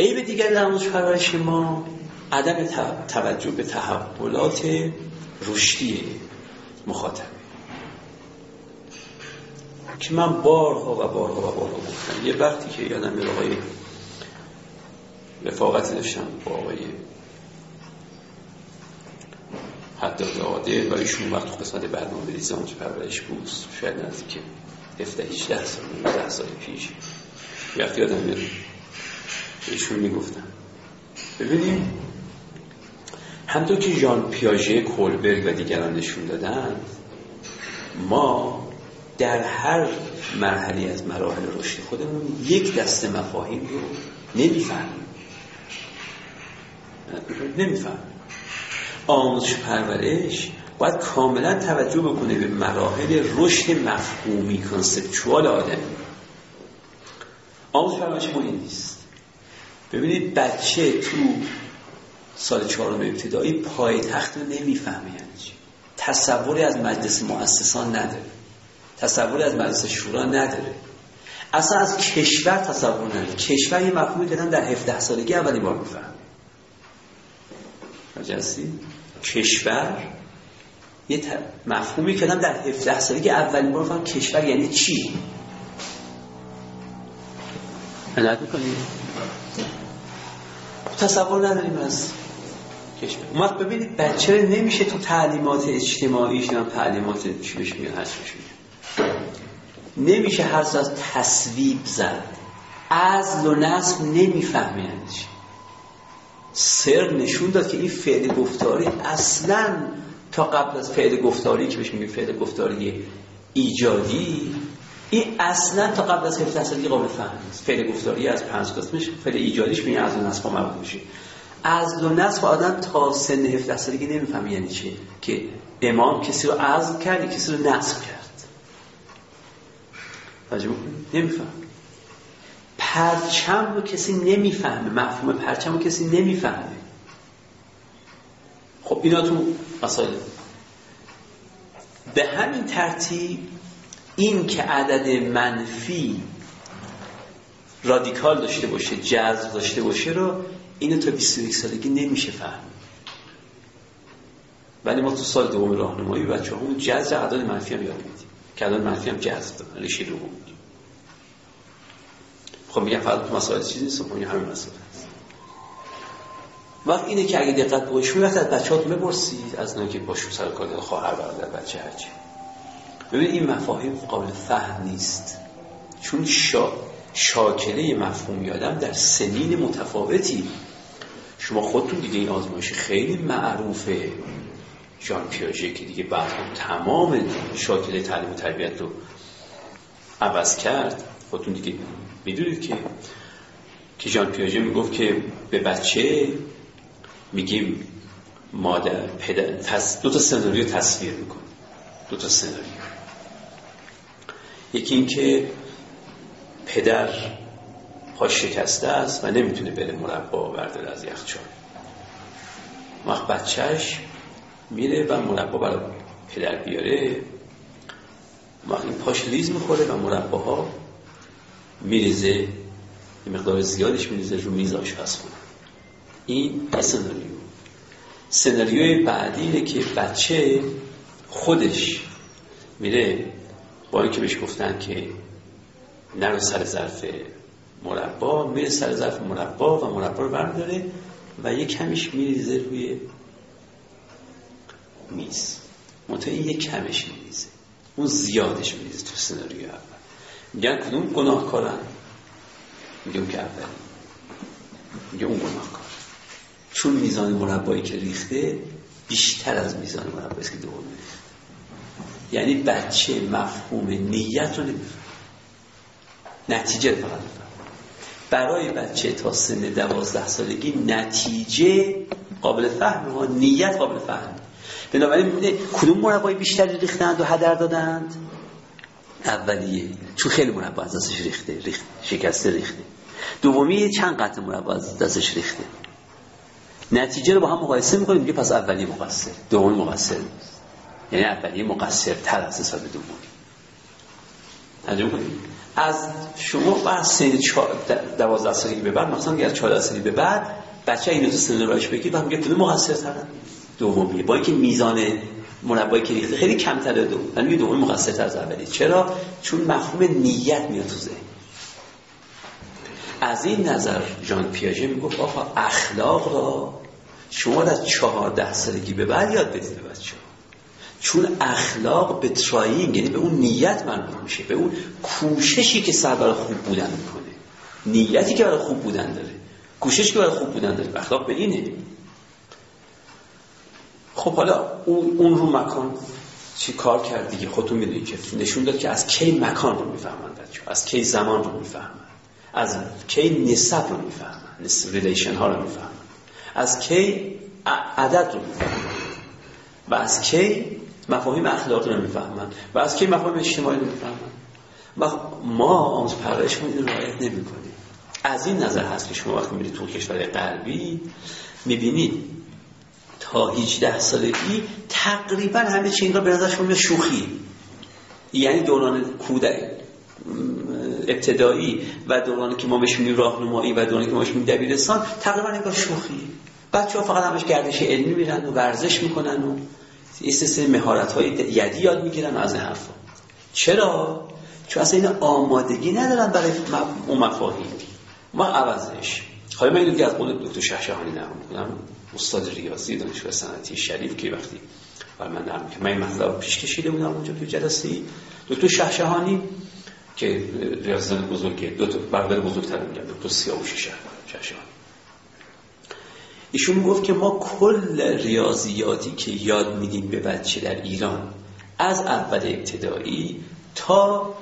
عیب دیگر در پرورش ما عدم توجه به تحولات رشدی مخاطب. که من بارها و بارها و بارها گفتم. یه وقتی که یادم یه آقای رفاقتی داشتم با آقای حداد عادل و ایشون وقت قسمت برنامه ریزانج پرورش بود. شاید نزدیک 17 18 سال 19 سال پیش. وقتی یادم میاد ایشون می‌گفتن ببینیم همطور که ژان پیاژه کولبرگ و دیگران نشون دادن ما در هر مرحله از مراحل رشد خودمون یک دسته مفاهیم رو نمی‌فهمیم. نمی‌فهمیم. آموزش پرورش باید کاملا توجه بکنه به مراحل رشد مفهومی کنسپچوال آدمی. آموزش پرورش این نیست. ببینید بچه تو سال چهارم ابتدایی پای تخت رو نمی‌فهمه یعنی چی. تصوری از مجلس مؤسسان نداره. تصوری از مجلس شورا نداره. اصلا از کشور تصور نداره. کشور یه مفهومی که در 17 سالگی اولی بار میفهم مجلسی کشور یه مفهومی که در 17 سالگی اولین بار فهم کشور یعنی چی. عنایت می‌کنید تصور نداریم از کشور اومد ببینید بچه نمیشه تو تعلیمات اجتماعیش یا تعلیمات چی بهش میگن هست نمیشه هر از تصویب زد. از و نصب یعنی سر نشون داد که این فعل گفتاری اصلا تا قبل از فعل گفتاری که بهش میگیم فعل گفتاری ایجادی این اصلا تا قبل از 17 سالگی قابل فهم نیست. فعل گفتاری از پنج قسمش فعل ایجادیش میگه از نصب مربوط میشه از و نصب آدم تا سن 17 سالگی نمی‌فهمه یعنی چه که امام کسی رو عزم کرد کسی رو نصب کرد. نمیفهم پرچم رو کسی نمی‌فهمه مفهوم پرچم رو کسی نمی‌فهمه. خب اینا تو مسائل. به همین ترتیب این که عدد منفی رادیکال داشته باشه جذب داشته باشه رو اینو تا 21 سالگی نمیشه فهم. ولی ما تو سال دوم راهنمایی بچه همون جذب عدد منفی هم یاد میدیم که عدد منفی هم جذب دارن ریشه دوم. خب میگم فقط مسائل چیزی نیست خب همین مسائل هست. وقت اینه که اگه دقت باشید وقت از بچه‌هاتون بپرسید از اونایی که باشون سر کار خواهر برادر بچه هرچی. ببین این مفاهیم قابل فهم نیست. چون شا... شاکله مفهومی آدم در سنین متفاوتی. شما خودتون دیگه این آزمایش خیلی معروفه. جان پیاژه که دیگه بعد تمام شاکله تعلیم و تربیت رو عوض کرد. خودتون دیگه می‌دونید که که جان پیاژه می‌گفت که به بچه میگیم مادر پدر دو تا سناریو تصویر می‌کنه. دو تا سناریو. یکی این که پدر پاش شکسته است و نمی‌تونه بره مربا برداره از یخچال. وقت بچهش میره و مربا برای پدر بیاره. وقت این پاش لیز می‌خوره و مرباها میریزه یه مقدار زیادش میریزه رو میز آشپزخونه. این سناریو. سناریوی بعدی اینه که بچه خودش میره با اینکه بهش گفتن که نرو سر ظرف مربا میره سر ظرف مربا و مربا رو برمیداره و یک کمیش میریزه روی میز. منطقه یک کمش میریزه. اون زیادش میریزه تو سناریو اول. میگن کدوم گناهکارن؟ میگم که اولی. میگه اون گناهکار. چون میزان مربایی که ریخته بیشتر از میزان مربایی که دوم ریخته یعنی بچه مفهوم نیت رو نمیفهم نتیجه فقط. برای بچه تا سن دوازده سالگی نتیجه قابل فهم ها نیت قابل فهم. بنابراین می‌بینه کدوم مربای بیشتری ریختند و هدر دادند؟ اولیه. چون خیلی مربا از دستش ریخته ریخت شکسته ریخته. دومی چند قطع مربا از دستش ریخته. نتیجه رو با هم مقایسه می‌کنیم میگه پس اولیه مقصر دومی مقصر. یعنی اولیه مقصر تر از حساب دومی از شما بعد سن 12 سالگی به بعد مثلا از 14 سالگی به بعد بچه اینو تو سن راش بگید و میگه مقصر ترن دومیه با اینکه میزان مربای که ریخته خیلی کمتره دو. من میگه دومی مقصر تر از اولی. چرا؟ چون مفهوم نیت میاد تو ذهن. از این نظر جان پیاژه می‌گفت آقا اخلاق را شما از چهارده سالگی به بعد یاد بدید به بچه چون اخلاق به trying یعنی به اون نیت مربوط میشه به اون کوششی که سر برای خوب بودن می‌کنه. نیتی که برای خوب بودن داره. کوشش که برای خوب بودن داره. اخلاق به اینه. خب حالا اون, اون رو مکان چی کار کرد دیگه؟ خودتون می‌دونید که نشون داد که از کی مکان رو می‌فهمند از کی زمان رو می‌فهمند؟ از کی نسب رو می‌فهمند؟ relation ها رو می‌فهمند؟ از کی عدد رو می‌فهمند؟ و از کی مفاهیم اخلاقی رو می‌فهمند و از کی مفاهیم اجتماعی رو می‌فهمند. و ما آموز پرورش این رعایت نمی‌کنیم. از این نظر هست که شما وقتی میرید تو کشور غربی می‌بینید تا 18 سالگی تقریبا همه چی را به نظر شما شوخی. یعنی دوران کودک ابتدایی و دورانی که ما بهش راهنمایی و دورانی که ما بهش میگیم دبیرستان تقریبا انگار شوخی. بچه ها فقط همش گردش علمی میرن و ورزش می‌کنن و یه سه مهارت های یدی یاد می‌گیرن از این حرفا. چرا؟ چون اصلا این آمادگی ندارن برای اون مفاهیم. ما عوضش. حالا من اینو از قول دکتر شهشهانی نقل می‌کنم. استاد ریاضی دانشگاه صنعتی شریف که وقتی بر من نرم که من این مطلب پیش کشیده بودم اونجا تو جلسه دکتر شهشهانی که ریاضیدان بزرگه دو تا برادر بزرگتر میگن دکتر سیاوش شهشهانی ایشون گفت که ما کل ریاضیاتی که یاد میدیم به بچه در ایران از اول ابتدایی تا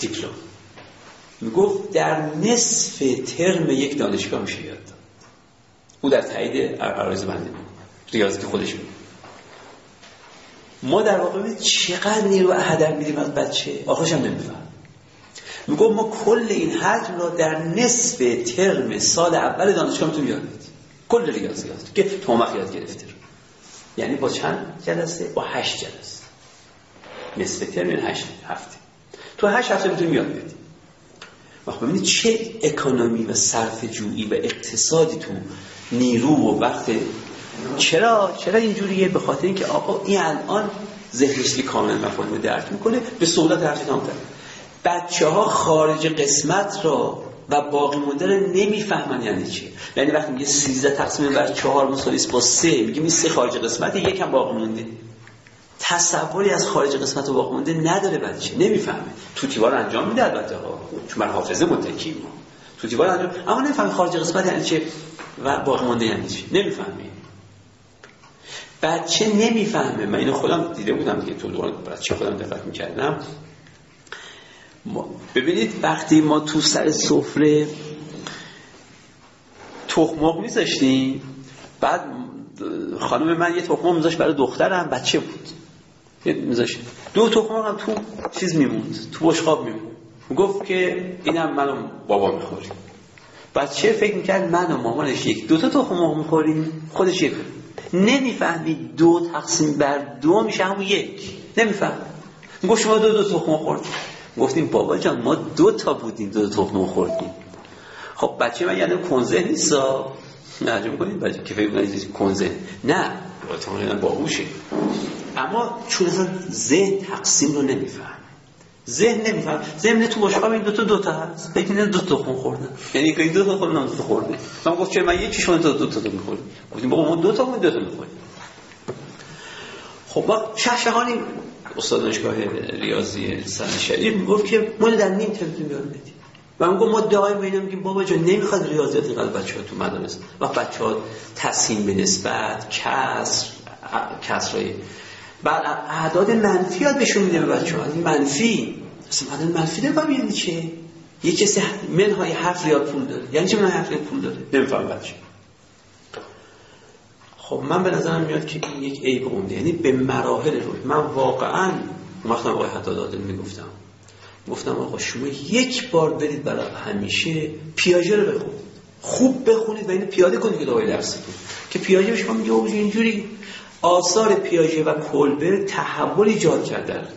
دیپلم. می‌گفت در نصف ترم یک دانشگاه میشه یاد او در تایید عرایز بنده ریاضی خودش میگه ما در واقع چقدر نیرو هدر میدیم از بچه؟ آخرش هم نمیفهم میگو ما کل این حجم را در نصف ترم سال اول دانشگاه می‌تونیم یاد بدیم کل ریاضیات که تومخ یاد گرفته یعنی با چند جلسه؟ با هشت جلسه. نصف ترم این یعنی هشت هفته. تو هشت هفته می‌تونیم یاد بدیم. وقت ببینید چه اکانومی و صرف جویی و اقتصادی تو نیرو و وقت چرا چرا اینجوریه؟ به خاطر اینکه آقا این الان ذهنش کامل مفاهیم درک می‌کنه به سهولت حرفی تمام بچه ها خارج قسمت را و باقی مونده رو نمی‌فهمن یعنی چی. یعنی وقتی میگه 13 تقسیم بر 4 مساوی با 3 میگه این سه خارج قسمت یکم باقی مونده. تصوری از خارج قسمت و باقی مونده نداره بچه نمی‌فهمه. تو تیوار انجام میده البته. ها چون بر حافظه متکی ما. تو تیوار انجام اما نمی‌فهمه خارج قسمت یعنی چه و باقی مونده یعنی چی. نمی‌فهمه. بچه نمی‌فهمه. من اینو خودم دیده بودم دیگه تو دوران بچه خودم دقت می‌کردم. ببینید وقتی ما تو سر سفره تخمق میذاشتیم بعد خانم من یه تخمق میذاشت برای دخترم بچه بود. میذاشت. دو تخمق هم تو چیز میموند تو بشقاب میموند. گفت که اینم من و بابا می‌خوریم. بچه فکر می‌کرد؟ من و مامانش یک دو تا تخمق می‌خوریم خودش یک. نمی‌فهمید دو تقسیم بر دو میشه همون یک. نمیفهم گفت شما دو دو تخمق خوردیم گفتیم بابا جان ما دو تا بودیم دو, دو تخمق خوردیم. خب بچه من یعنی کنزه نیستا نه کنید بچه که فکر کنید کنزه. نه. با باهوشه. اما چون اصلا ذهن تقسیم رو نمیفهم ذهن نمیفهم ذهن تو باشقاب این دوتا دوتا هست. فکر کنید دو تا خون خوردن. یعنی که این دو تا خوردن دو تا خورده. من گفت چه من یکی شما دو تا دو تا می‌خوریم؟ گفتیم بابا ما دو تا دو تا می‌خوریم. خب با شهشهانی استاد دانشگاه ریاضی سن شریف می‌گفت که ما در نیم تلویزیون بیان بدیم و من گفت ما دائم اینا میگیم بابا جان نمی‌خواد ریاضیات اینقدر بچه‌ها تو مدارس و بچه‌ها تصمیم به نسبت کسر کسرای. بعد اعداد منفی یاد بهشون میده به بچه‌ها. منفی اصلا اعداد منفی داره یعنی چه؟ یه کسی منهای هفت ریال پول داره. یعنی چه منهای هفت ریال پول داره؟ نمیفهم بچه خب من به نظرم میاد که این یک عیب عمده. یعنی به مراحل روی. من واقعا وقتا آقای حتی می‌گفتم. گفتم آقا شما یک بار برید برای همیشه پیاژه رو بخونید. خوب بخونید و اینو پیاده کنید که دوای درستون. که پیاژه به شما میگه اینجوری آثار پیاژه و کلبر تحول ایجاد کردن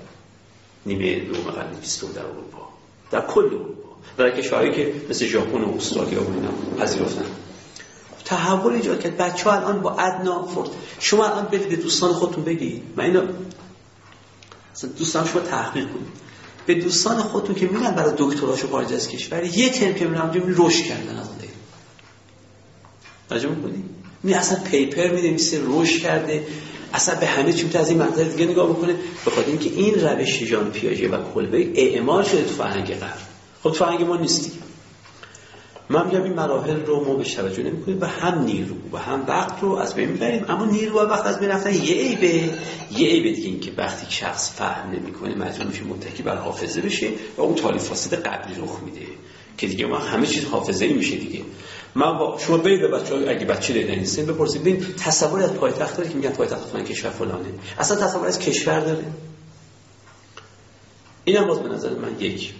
نیمه دوم قرن بیستم در اروپا. در کل اروپا. در کشورهایی که مثل ژاپن و استرالیا و اینا پذیرفتن. تحول ایجاد کرد. بچه ها الان با ادنا فرد شما الان برید به دوستان خودتون بگید. من اینو دوستان شما تحقیق کنید. به دوستان خودتون که میرن برای دکتراشو خارج از کشور یه ترم که میرن اونجا رشد کردن از اون توجه می‌کنی می اصلا پیپر می نویسه رشد کرده. اصلا به همه چی از این منظر دیگه نگاه بکنه. به خاطر اینکه این روش ژان پیاژه و کلبه اعمال شده تو فرهنگ غرب. خب تو فرهنگ ما نیستی. من میگم این مراحل رو ما به توجه نمی‌کنیم و هم نیرو و هم وقت رو از بین می‌بریم. اما نیرو و وقت از بین رفتن یه عیبه یه عیبه دیگه این که وقتی شخص فهم نمی‌کنه مجبور میشه متکی بر حافظه بشه و اون تالیف فاسد قبلی رخ میده. که دیگه ما همه چیز حافظه ای میشه دیگه. من با شما برید به بچه‌ها اگه بچه دیدن این سن بپرسید ببین تصور از پایتخت داره که میگن پایتخت فلان کشور فلانه. اصلا تصور از کشور داره. اینم باز به نظر من یک.